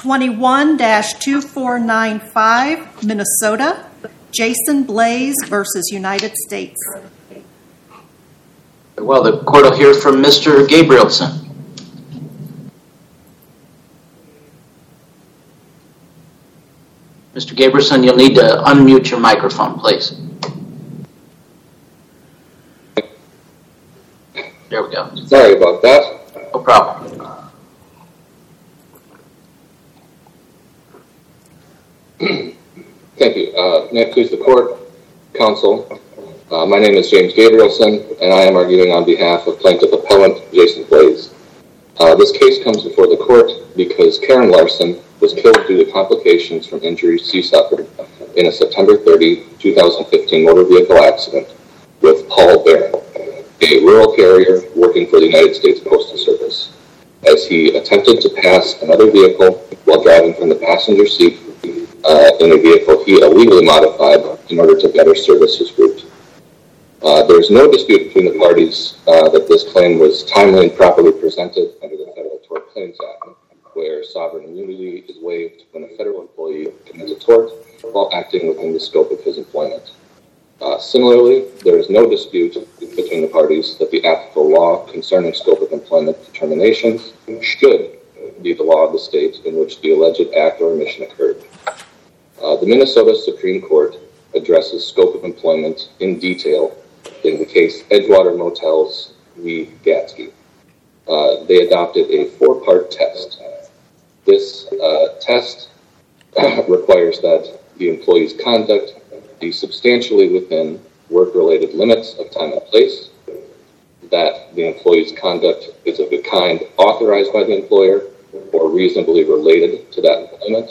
21-2495 Minnesota, Jason Blais versus United States. Well, the court will hear from Mr. Gabrielson. Mr. Gabrielson, you'll need to unmute your microphone, please. There we go. Sorry about that. No problem. Thank you. Uh, may it please the court, counsel. Uh, my name is James Gabrielson, and I am arguing on behalf of plaintiff appellant Jason Blais. Uh, this case comes before the court because Karen Larson was killed due to complications from injuries she suffered in a September 30, 2015 motor vehicle accident with Paul Barron, a rural carrier working for the United States Postal Service, as he attempted to pass another vehicle while driving from the passenger seat uh, in a vehicle he illegally modified in order to better service his route. Uh, there is no dispute between the parties uh, that this claim was timely and properly presented under the Federal Tort Claims Act, where sovereign immunity is waived when a federal employee commits a tort while acting within the scope of his employment. Uh, similarly, there is no dispute between the parties that the applicable law concerning scope of employment determinations should be the law of the state in which the alleged act or omission occurred. Uh, the Minnesota Supreme Court addresses scope of employment in detail in the case Edgewater Motels v. Gatzke. Uh, they adopted a four-part test. This uh, test requires that the employee's conduct be substantially within work-related limits of time and place, that the employee's conduct is of the kind authorized by the employer or reasonably related to that employment,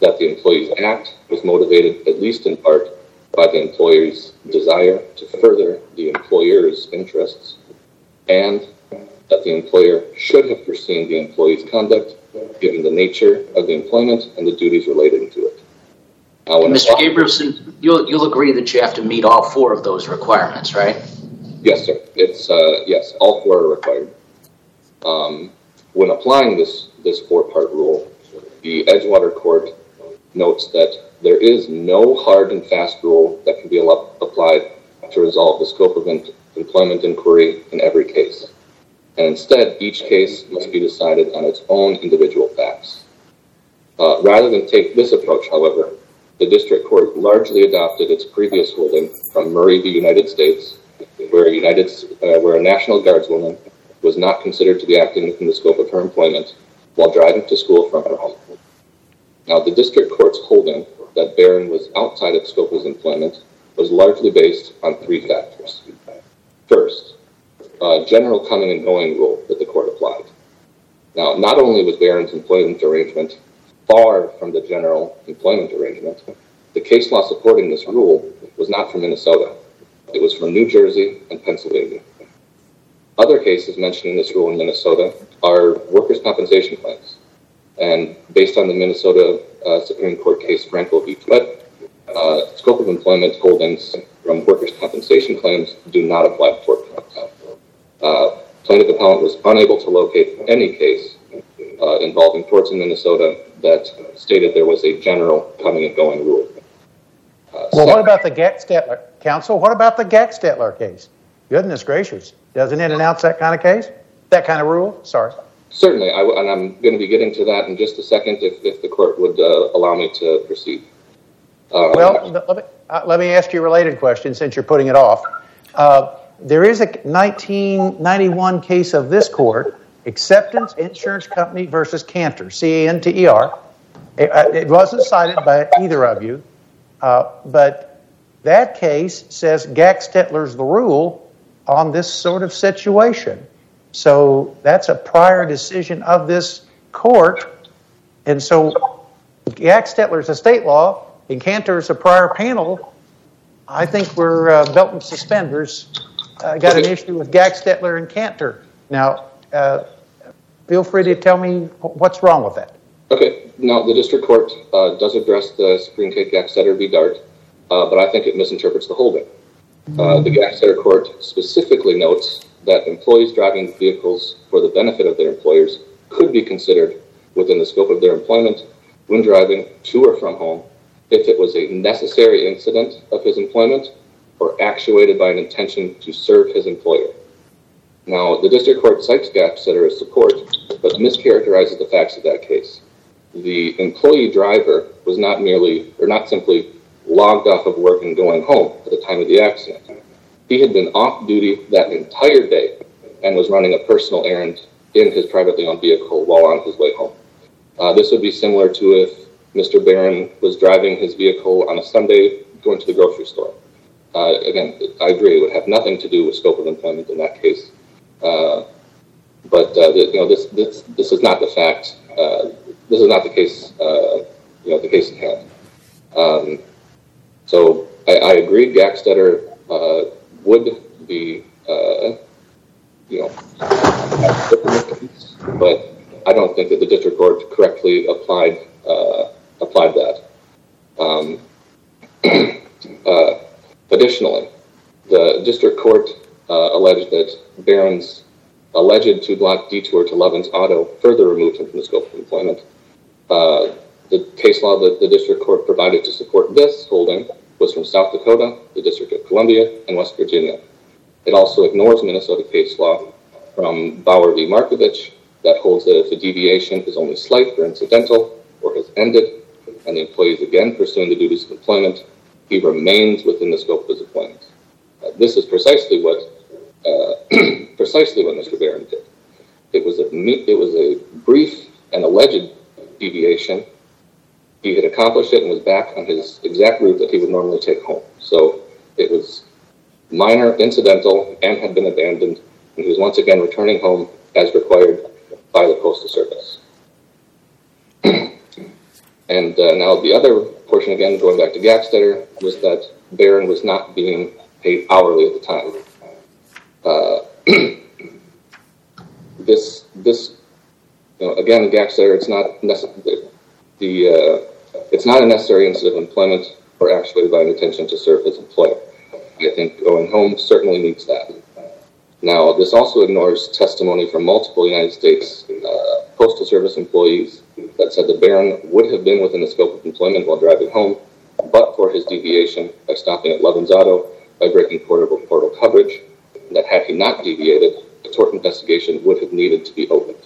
that the employee's act was motivated at least in part by the employer's desire to further the employer's interests, and that the employer should have foreseen the employee's conduct given the nature of the employment and the duties relating to it. Now, Mr. Gabrielson, you'll, you'll agree that you have to meet all four of those requirements, right? Yes, sir. It's, uh, yes, all four are required. Um, when applying this, this four-part rule, the Edgewater Court notes that there is no hard and fast rule that can be applied to resolve the scope of employment inquiry in every case. And instead, each case must be decided on its own individual facts. Uh, rather than take this approach, however, the district court largely adopted its previous holding from Murray v. United States, where United, uh, where a National Guardswoman was not considered to be acting within the scope of her employment while driving to school from her home. Now, the district court's holding that Barron was outside of the scope of his employment was largely based on three factors. First, a general coming and going rule that the court applied. Now, not only was Barron's employment arrangement far from the general employment arrangement, the case law supporting this rule was not from Minnesota. It was from New Jersey and Pennsylvania. Other cases mentioning this rule in Minnesota are workers' compensation claims. And based on the Minnesota uh, Supreme Court case Frankel v. Twett, uh, scope of employment holdings from workers' compensation claims do not apply to tort. Uh, plaintiff appellant was unable to locate any case uh, involving torts in Minnesota that stated there was a general coming and going rule. Uh, well, what about the Gackstetter counsel? What about the Gackstetter case? Goodness gracious, doesn't it announce that kind of case? That kind of rule? Sorry. Certainly, I, and I'm going to be getting to that in just a second if, if the court would uh, allow me to proceed. Uh, well, let me, uh, let me ask you a related question since you're putting it off. Uh, there is a 1991 case of this court, Acceptance Insurance Company versus Canter, C-A-N-T-E-R. It, uh, it, wasn't cited by either of you, uh, but that case says Gackstetter's the rule on this sort of situation. So that's a prior decision of this court. And so is a state law Canter is a prior panel. I think we're uh, belt and suspenders. I got an issue with Gackstetter and Canter. Now, uh, feel free to tell me what's wrong with that. Okay. Now, the district court uh, does address the Supreme Court Gackstetter v. Dart, but I think it misinterprets the holding. The Gackstetter court specifically notes that employees driving vehicles for the benefit of their employers could be considered within the scope of their employment when driving to or from home if it was a necessary incident of his employment or actuated by an intention to serve his employer. Now, the district court cites Gackstetter as support, but mischaracterizes the facts of that case. The employee driver was not merely, or not simply, logged off of work and going home at the time of the accident. He had been off duty that entire day and was running a personal errand in his privately owned vehicle while on his way home. Uh, this would be similar to if Mr. Barron was driving his vehicle on a Sunday going to the grocery store. Uh, again, I agree, it would have nothing to do with scope of employment in that case. Uh, but this is not the fact, this is not the case, the case at hand. Um, so, I agree Gackstetter would be, uh, you know, but I don't think that the district court correctly applied uh, applied that. Um, uh, additionally, the district court alleged that Barron's alleged two-block detour to Levin's Auto further removed him from the scope of employment. The case law that the district court provided to support this holding was from South Dakota, the District of Columbia, and West Virginia. It also ignores Minnesota case law from Bauer v. Markovich that holds that if the deviation is only slight or incidental or has ended and the employee is again pursuing the duties of employment, he remains within the scope of his employment. Uh, this is precisely what uh, Mr. Barron did. It was a brief and alleged deviation. He had accomplished it and was back on his exact route that he would normally take home. So, it was minor, incidental, and had been abandoned, and he was once again returning home as required by the Postal Service. And uh, now the other portion, again, going back to Gackstetter, was that Barron was not being paid hourly at the time. Uh, this, this, again, Gackstetter, it's not uh, a necessary incident of employment or actually by an intention to serve his employer. I think going home certainly meets that. Now, this also ignores testimony from multiple United States uh, Postal Service employees that said the Barron would have been within the scope of employment while driving home, but for his deviation by stopping at Lovin's Auto by breaking portable portal coverage, that had he not deviated, a tort investigation would have needed to be opened.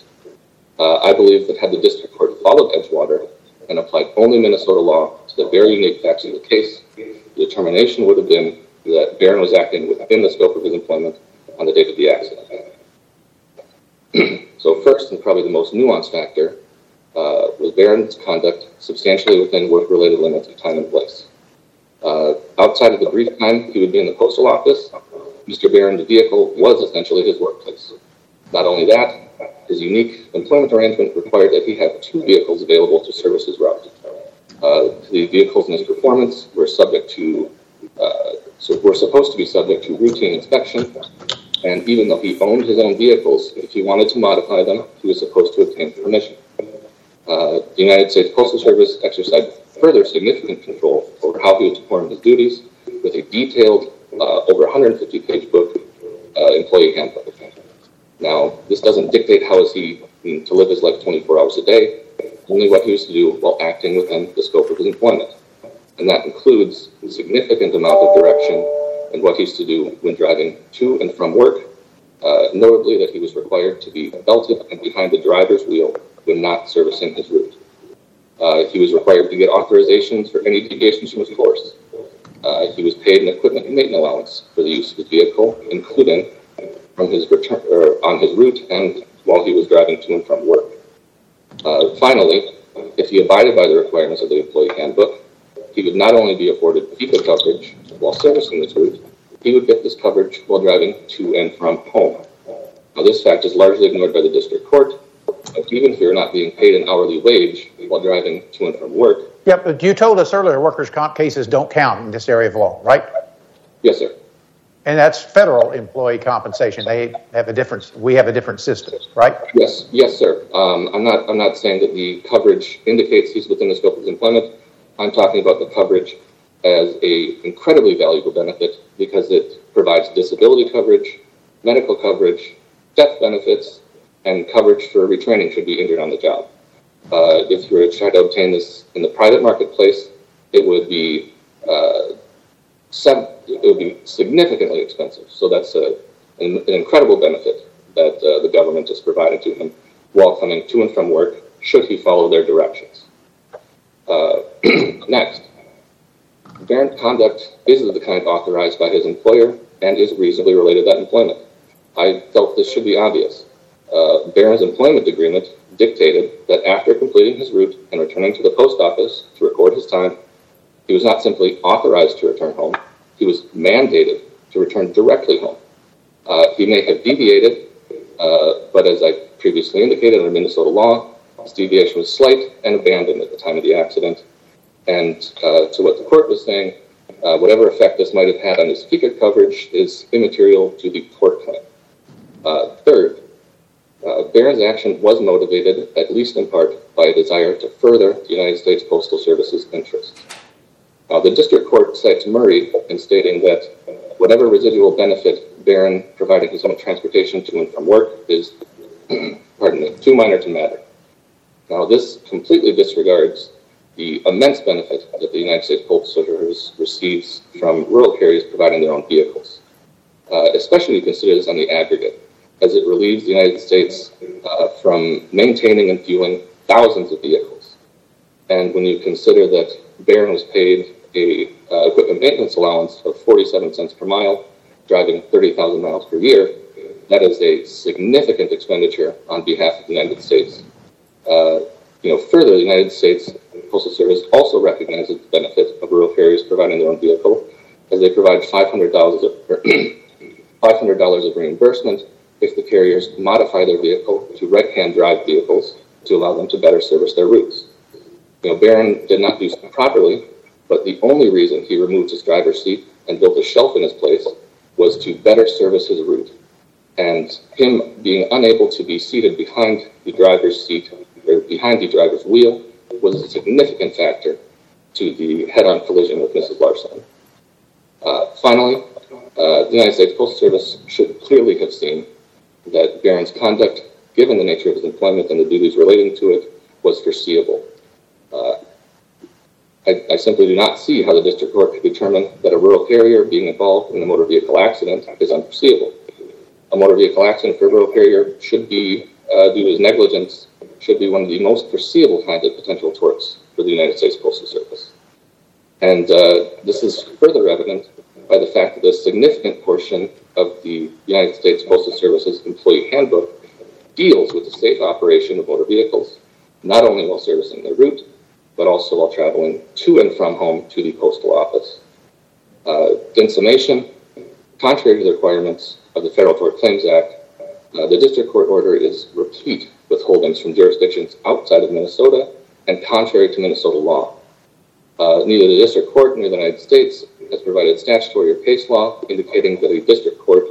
Uh, I believe that had the district court followed Edgewater and applied only Minnesota law to the very unique facts of the case, the determination would have been that Barron was acting within the scope of his employment on the date of the accident. So, first, and probably the most nuanced factor, uh, was Barron's conduct substantially within work-related limits of time and place. Uh, outside of the brief time he would be in the postal office, Mr. Barron's vehicle was essentially his workplace. Not only that, his unique employment arrangement required that he have two vehicles available to service his route. Uh, the vehicles in his performance were subject to, uh, so were supposed to be subject to routine inspection, and even though he owned his own vehicles, if he wanted to modify them, he was supposed to obtain permission. Uh, the United States Postal Service exercised further significant control over how he was performing his duties with a detailed, uh, over 150-page book, employee handbook. Now, this doesn't dictate how he is to live his life 24 hours a day, only what he was to do while acting within the scope of his employment. And that includes a significant amount of direction in what he's to do when driving to and from work, uh, notably that he was required to be belted and behind the driver's wheel when not servicing his route. Uh, he was required to get authorizations for any deviations from his course. Uh, he was paid an equipment and maintenance allowance for the use of his vehicle, including on his route and while he was driving to and from work. Uh, finally, if he abided by the requirements of the employee handbook, he would not only be afforded vehicle coverage while servicing his route, he would get this coverage while driving to and from home. Now, this fact is largely ignored by the district court, but even if you're not being paid an hourly wage while driving to and from work... Yep, but you told us earlier workers' comp cases don't count in this area of law, right? Yes, sir. And that's federal employee compensation. They have a different, we have a different system, right? Yes, yes, sir. Um, I'm not I'm not saying that the coverage indicates he's within the scope of his employment. I'm talking about the coverage as an incredibly valuable benefit because it provides disability coverage, medical coverage, death benefits, and coverage for retraining should be injured on the job. Uh, if you were to try to obtain this in the private marketplace, it would be uh, significantly expensive. So that's an incredible benefit that uh, the government has provided to him while coming to and from work, should he follow their directions. Uh, next, Barron's conduct is of the kind authorized by his employer and is reasonably related to that employment. I felt this should be obvious. Uh, Barron's employment agreement dictated that after completing his route and returning to the post office to record his time, he was not simply authorized to return home, he was mandated to return directly home. Uh, he may have deviated, uh, but as I previously indicated under Minnesota law, his deviation was slight and abandoned at the time of the accident. And uh, to what the court was saying, whatever effect this might have had on his FECA coverage is immaterial to the court claim. Third, Barron's action was motivated, at least in part, by a desire to further the United States Postal Service's interests. Uh, the district court cites Murray in stating that uh, whatever residual benefit Barron provided his own transportation to and from work is pardon me, too minor to matter. Now, this completely disregards the immense benefit that the United States Postal Service receives from rural carriers providing their own vehicles, uh, especially when considered on the aggregate, as it relieves the United States from maintaining and fueling thousands of vehicles. And when you consider that Barron was paid an uh, equipment maintenance allowance of 47 cents per mile, driving 30,000 miles per year, that is a significant expenditure on behalf of the United States. Uh, you know Further, the United States Postal Service also recognizes the benefit of rural carriers providing their own vehicle, as they provide $500 of reimbursement if the carriers modify their vehicle to right-hand drive vehicles to allow them to better service their routes. You know, Barron did not do so properly, but the only reason he removed his driver's seat and built a shelf in his place was to better service his route. And him being unable to be seated behind the driver's seat, or behind the driver's wheel, was a significant factor to the head-on collision with Mrs. Larson. Uh, finally, uh, the United States Postal Service should clearly have seen that Barron's conduct, given the nature of his employment and the duties relating to it, was foreseeable. Uh, I simply do not see how the district court could determine that a rural carrier being involved in a motor vehicle accident is unforeseeable. A motor vehicle accident for a rural carrier should be, uh, due to his negligence, should be one of the most foreseeable kinds of potential torts for the United States Postal Service. And uh, this is further evident by the fact that a significant portion of the United States Postal Service's employee handbook deals with the safe operation of motor vehicles, not only while servicing their route, but also while traveling to and from home to the postal office. Uh, In summation, contrary to the requirements of the Federal Tort Claims Act, uh, the district court order is replete with holdings from jurisdictions outside of Minnesota and contrary to Minnesota law. Uh, neither the district court nor the United States has provided statutory or case law indicating that a district court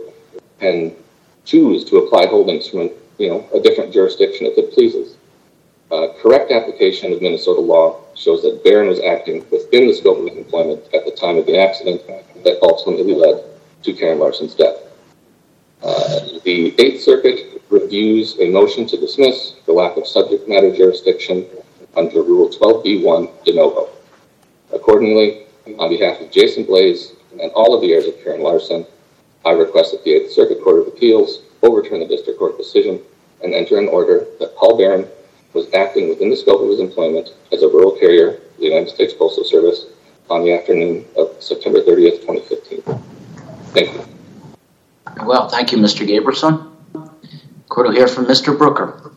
can choose to apply holdings from you know, a different jurisdiction if it pleases. Uh, correct application of Minnesota law shows that Barron was acting within the scope of his employment at the time of the accident that ultimately led to Karen Larson's death. Uh, the Eighth Circuit reviews a motion to dismiss the lack of subject matter jurisdiction under Rule 12b1 de novo. Accordingly, on behalf of Jason Blais and all of the heirs of Karen Larson, I request that the Eighth Circuit Court of Appeals overturn the district court decision and enter an order that Paul Barron was acting within the scope of his employment as a rural carrier of the United States Postal Service on the afternoon of September 30th, 2015. Thank you. Well, thank you, Mr. Gaberson. Court will hear from Mr. Brooker.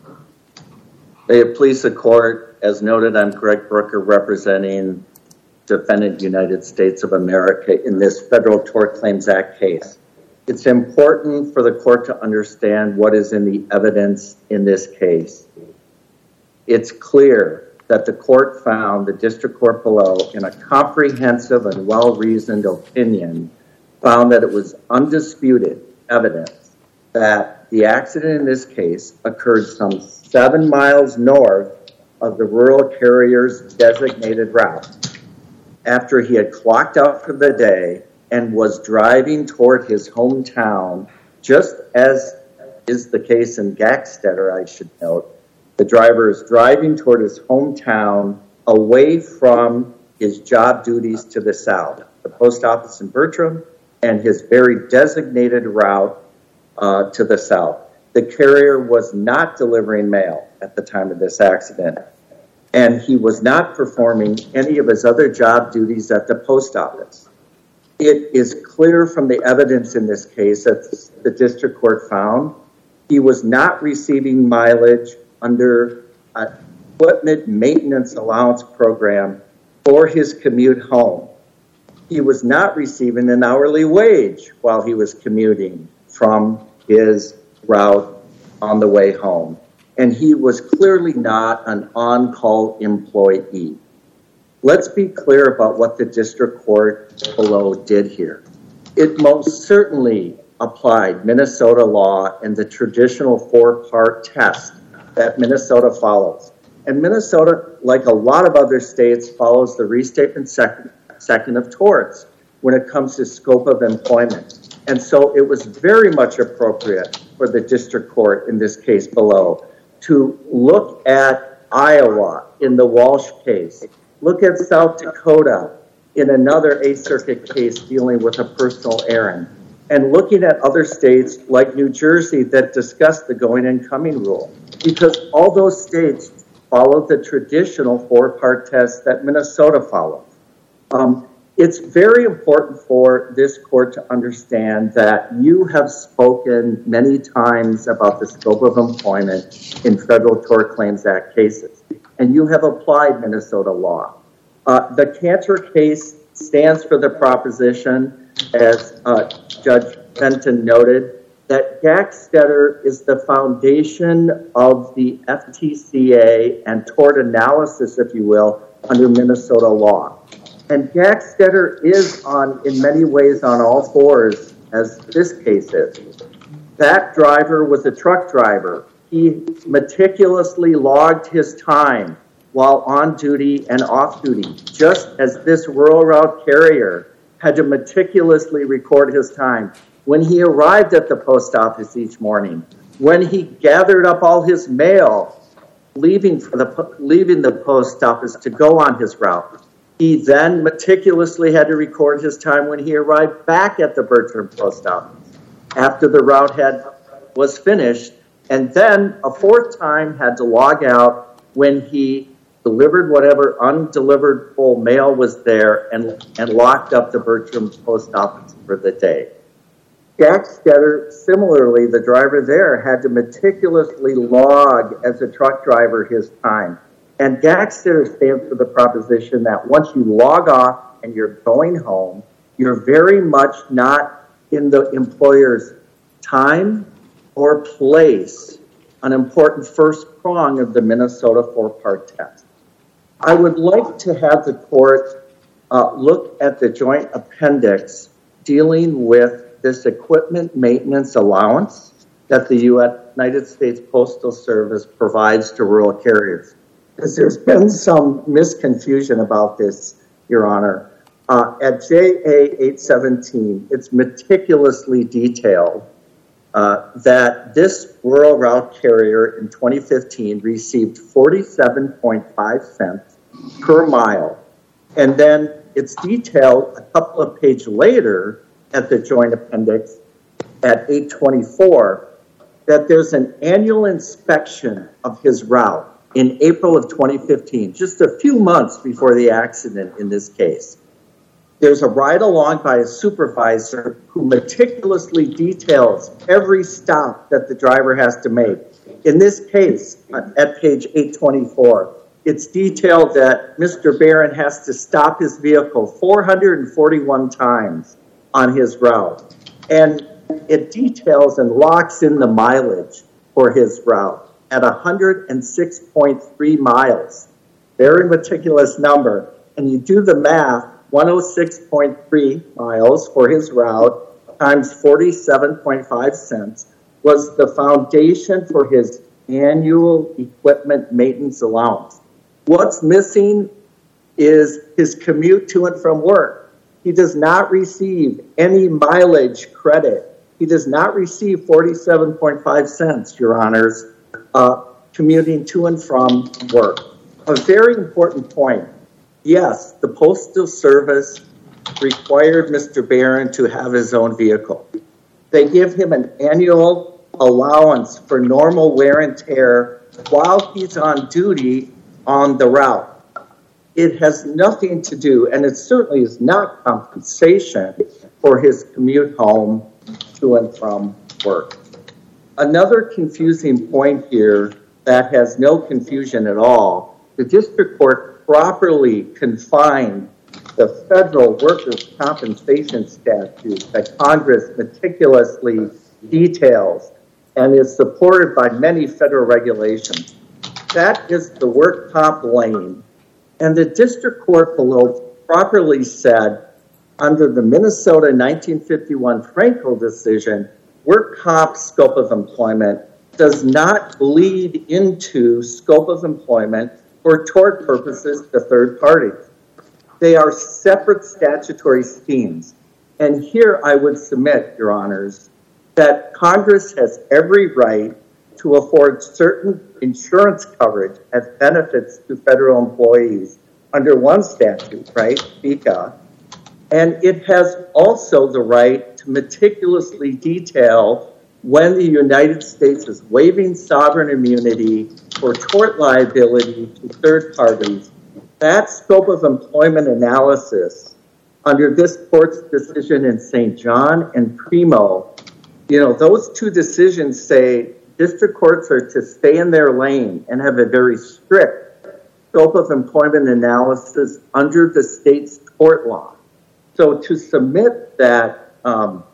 May it please the court, as noted, I'm Greg Brooker representing Defendant United States of America in this Federal Tort Claims Act case. It's important for the court to understand what is in the evidence in this case. It's clear that the court found the district court below in a comprehensive and well-reasoned opinion found that it was undisputed evidence that the accident in this case occurred some seven miles north of the rural carrier's designated route after he had clocked out for the day and was driving toward his hometown, just as is the case in Gackstetter, I should note, The driver is driving toward his hometown away from his job duties to the south, the post office in Bertram and his very designated route uh, to the south. The carrier was not delivering mail at the time of this accident, and he was not performing any of his other job duties at the post office. It is clear from the evidence in this case that the district court found he was not receiving mileage under equipment maintenance allowance program for his commute home. He was not receiving an hourly wage while he was commuting from his route on the way home. And he was clearly not an on call employee. Let's be clear about what the district court below did here. It most certainly applied Minnesota law and the traditional four part test that Minnesota follows. And Minnesota, like a lot of other states, follows the restatement second, second of torts when it comes to scope of employment. And so it was very much appropriate for the district court in this case below to look at Iowa in the Walsh case, look at South Dakota in another Eighth Circuit case dealing with a personal errand, and looking at other states like New Jersey that discuss the going and coming rule. Because all those states follow the traditional four part test that Minnesota follows. Um, it's very important for this court to understand that you have spoken many times about the scope of employment in federal tort claims act cases and you have applied minnesota law uh, the Canter case stands for the proposition as uh, judge benton noted that Gackstetter is the foundation of the FTCA and tort analysis, if you will, under Minnesota law. And Gackstetter is on, in many ways, on all fours as this case is. That driver was a truck driver. He meticulously logged his time while on duty and off duty, just as this rural route carrier had to meticulously record his time. When he arrived at the post office each morning, when he gathered up all his mail, leaving for the leaving the post office to go on his route, he then meticulously had to record his time when he arrived back at the Bertram post office. After the route had was finished, and then a fourth time had to log out when he delivered whatever undelivered full mail was there and, and locked up the Bertram post office for the day. Gackstetter, similarly, the driver there had to meticulously log as a truck driver his time and Gackstetter stands for the proposition that once you log off and you're going home, you're very much not in the employer's time or place, an important first prong of the Minnesota four-part test. I would like to have the court uh, look at the joint appendix dealing with this equipment maintenance allowance that the United States Postal Service provides to rural carriers because there's been some misconfusion about this, Your Honor. Uh, at JA 817, it's meticulously detailed uh, that this rural route carrier in 2015 received 47.5 cents per mile. And then it's detailed a couple of pages later at the joint appendix at 824 that there's an annual inspection of his route in April of 2015, just a few months before the accident in this case. There's a ride along by a supervisor who meticulously details every stop that the driver has to make. In this case, at page 824, it's detailed that Mr. Barron has to stop his vehicle 441 times on his route. And it details and locks in the mileage for his route at 106.3 miles. Very meticulous number. And you do the math, 106.3 miles for his route times 47.5 cents was the foundation for his annual equipment maintenance allowance. What's missing is his commute to and from work. He does not receive any mileage credit. He does not receive 47.5 cents, Your Honors, uh, commuting to and from work. A very important point. Yes, the Postal Service required Mr. Barron to have his own vehicle. They give him an annual allowance for normal wear and tear while he's on duty on the route. It has nothing to do, and it certainly is not compensation for his commute home to and from work. Another confusing point here that has no confusion at all, the district court properly confined the federal workers' compensation statute that Congress meticulously details and is supported by many federal regulations. That is the work comp lane. And the district court below properly said, under the Minnesota 1951 Frankel decision, work comp scope of employment does not bleed into scope of employment for tort purposes to third parties. They are separate statutory schemes. And here I would submit, Your Honors, that Congress has every right to afford certain insurance coverage as benefits to federal employees under one statute, right, FECA. And it has also the right to meticulously detail when the United States is waiving sovereign immunity for tort liability to third parties. That scope of employment analysis under this court's decision in St. John and Primeaux, you know, those two decisions say district courts are to stay in their lane and have a very strict scope of employment analysis under the state's tort law. So to submit that um,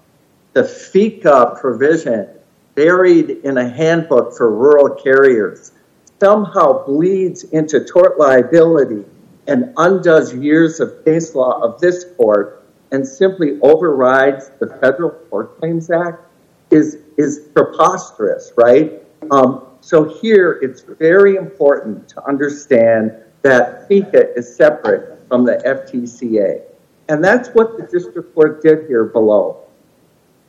the FECA provision buried in a handbook for rural carriers somehow bleeds into tort liability and undoes years of case law of this court and simply overrides the Federal Tort Claims Act is preposterous, right? Um, so here it's very important to understand that FECA is separate from the FTCA. And that's what the district court did here below.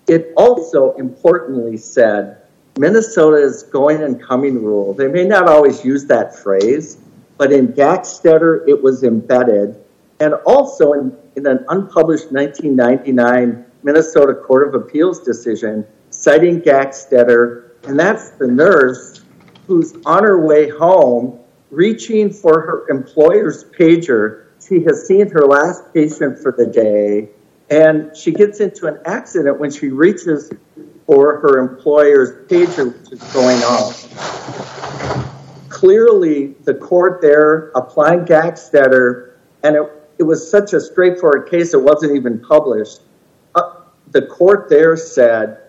It also importantly said Minnesota's going and coming rule, they may not always use that phrase, but in Gackstetter it was embedded. And also in an unpublished 1999 Minnesota Court of Appeals decision citing Gackstetter, and that's the nurse who's on her way home reaching for her employer's pager. She has seen her last patient for the day and she gets into an accident when she reaches for her employer's pager which is going off. Clearly the court there applying Gackstetter, and it was such a straightforward case it wasn't even published, uh, the court there said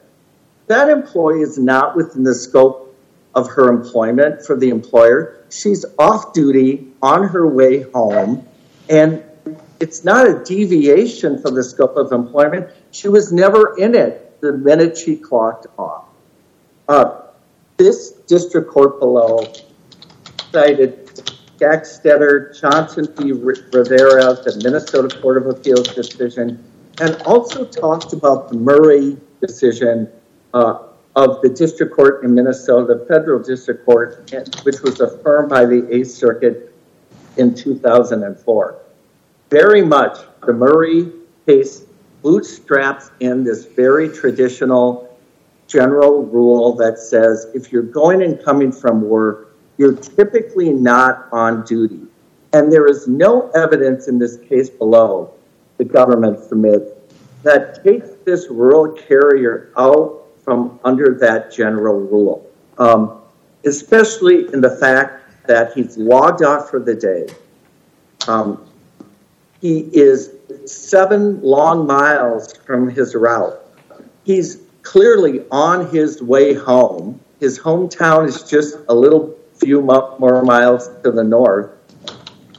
that employee is not within the scope of her employment for the employer. She's off duty on her way home and it's not a deviation from the scope of employment. She was never in it the minute she clocked off. Uh, this district court below cited Gackstetter, Johnson v. Rivera, the Minnesota Court of Appeals decision, and also talked about the Murray decision Uh, of the district court in Minnesota, the federal district court, which was affirmed by the 8th Circuit in 2004. Very much the Murray case bootstraps in this very traditional general rule that says if you're going and coming from work, you're typically not on duty. And there is no evidence in this case below the government submits that takes this rural carrier out from under that general rule. Um, especially in the fact that he's logged off for the day. Um, he is seven long miles from his route. He's clearly on his way home. His hometown is just a little few more miles to the north.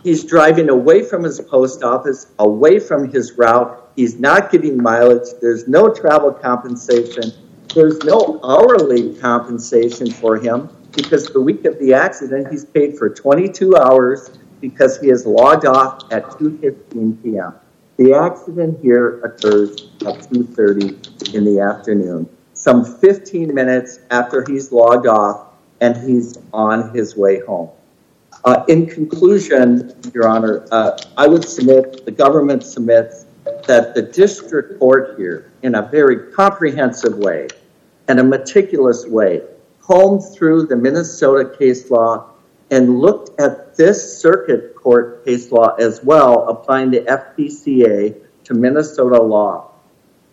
He's driving away from his post office, away from his route. He's not getting mileage. There's no travel compensation. There's no hourly compensation for him because the week of the accident, he's paid for 22 hours because he has logged off at 2.15 p.m. The accident here occurs at 2.30 in the afternoon. Some 15 minutes after he's logged off, and he's on his way home. Uh, in conclusion, Your Honor, uh, I would submit, the government submits, that the district court here, in a very comprehensive way and a meticulous way, combed through the Minnesota case law and looked at this circuit court case law as well, applying the FTCA to Minnesota law,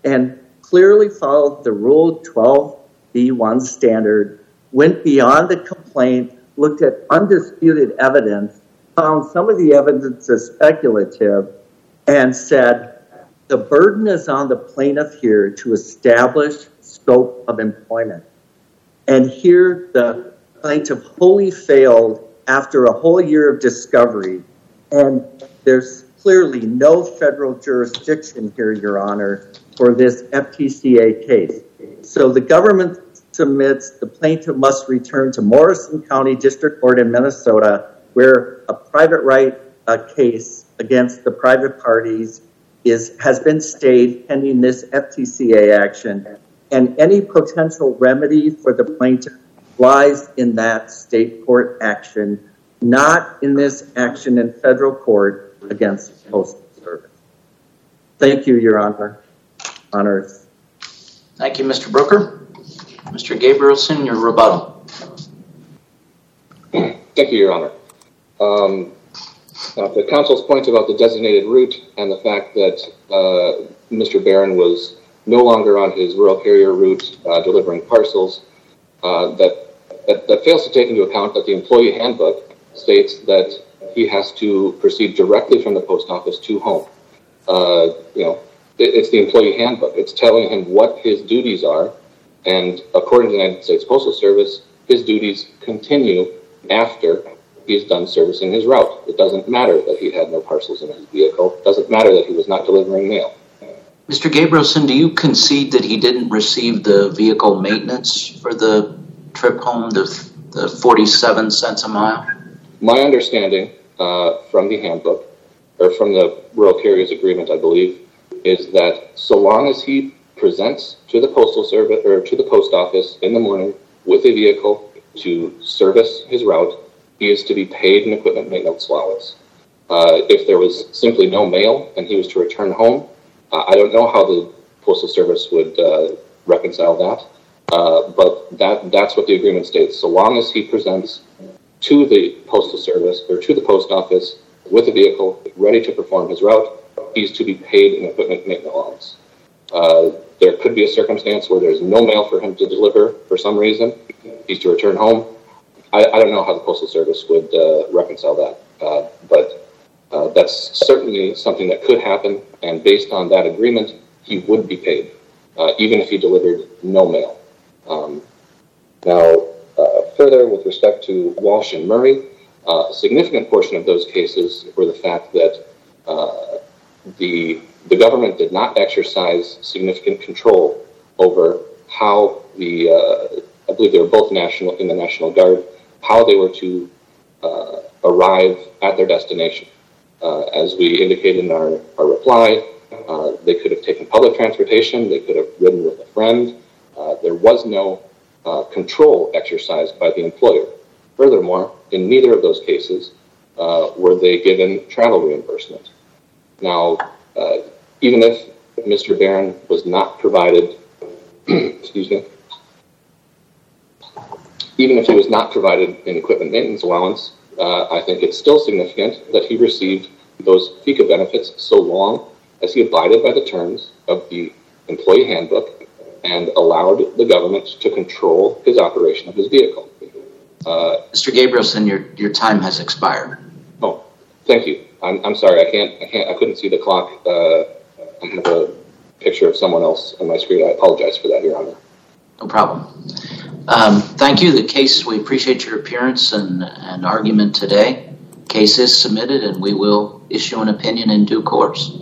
and clearly followed the Rule 12b1 standard, went beyond the complaint, looked at undisputed evidence, found some of the evidence as speculative, and said the burden is on the plaintiff here to establish scope of employment. And here the plaintiff wholly failed after a whole year of discovery, and there's clearly no federal jurisdiction here, Your Honor, for this f t c a case. So the government submits the plaintiff must return to Morrison County District Court in Minnesota, where a private right case against the private parties is has been stayed pending this f t c a action, and any potential remedy for the plaintiff lies in that state court action, not in this action in federal court against the Postal Service. Thank you, Your Honor. Honors. Thank you, Mr. Brooker. Mr. Gabrielson, your rebuttal. Thank you, Your Honor. Um, uh, the counsel's point about the designated route and the fact that uh, Mr. Barron was no longer on his rural carrier route uh, delivering parcels, uh, that fails to take into account that the employee handbook states that he has to proceed directly from the post office to home. Uh, it's the employee handbook. It's telling him what his duties are, and according to the United States Postal Service, his duties continue after he's done servicing his route. It doesn't matter that he had no parcels in his vehicle. It doesn't matter that he was not delivering mail. Mr. Gabrielson, do you concede that he didn't receive the vehicle maintenance for the trip home, the 47 cents a mile? My understanding uh, from the handbook, or from the rural carriers agreement, I believe, is that so long as he presents to the postal service or to the post office in the morning with a vehicle to service his route, he is to be paid an equipment maintenance allowance. Uh, if there was simply no mail and he was to return home, I don't know how the Postal Service would uh, reconcile that, uh, but that that's what the agreement states. So long as he presents to the Postal Service or to the post office with a vehicle ready to perform his route, he's to be paid an equipment maintenance allowance. There could be a circumstance where there's no mail for him to deliver for some reason. He's to return home. I don't know how the Postal Service would reconcile that, but Uh, that's certainly something that could happen, and based on that agreement, he would be paid, uh, even if he delivered no mail. Um, now, uh, further, with respect to Walsh and Murray, a significant portion of those cases were the fact that the government did not exercise significant control over how the, I believe they were both national in the National Guard, how they were to arrive at their destination. Uh, as we indicated in our reply, uh, they could have taken public transportation, they could have ridden with a friend. Uh, there was no control exercised by the employer. Furthermore, in neither of those cases were they given travel reimbursement. Now, even if Mr. Barron was not provided, excuse me, even if he was not provided an equipment maintenance allowance, Uh, I think it's still significant that he received those FECA benefits so long as he abided by the terms of the employee handbook and allowed the government to control his operation of his vehicle. Uh, Mr. Gabrielson, your your time has expired. Oh, thank you. I'm I'm sorry, I can't, I can't, I couldn't see the clock. Uh, I have a picture of someone else on my screen. I apologize for that, Your Honor. No problem. Um, thank you. The case, we appreciate your appearance and argument today. Case is submitted and we will issue an opinion in due course.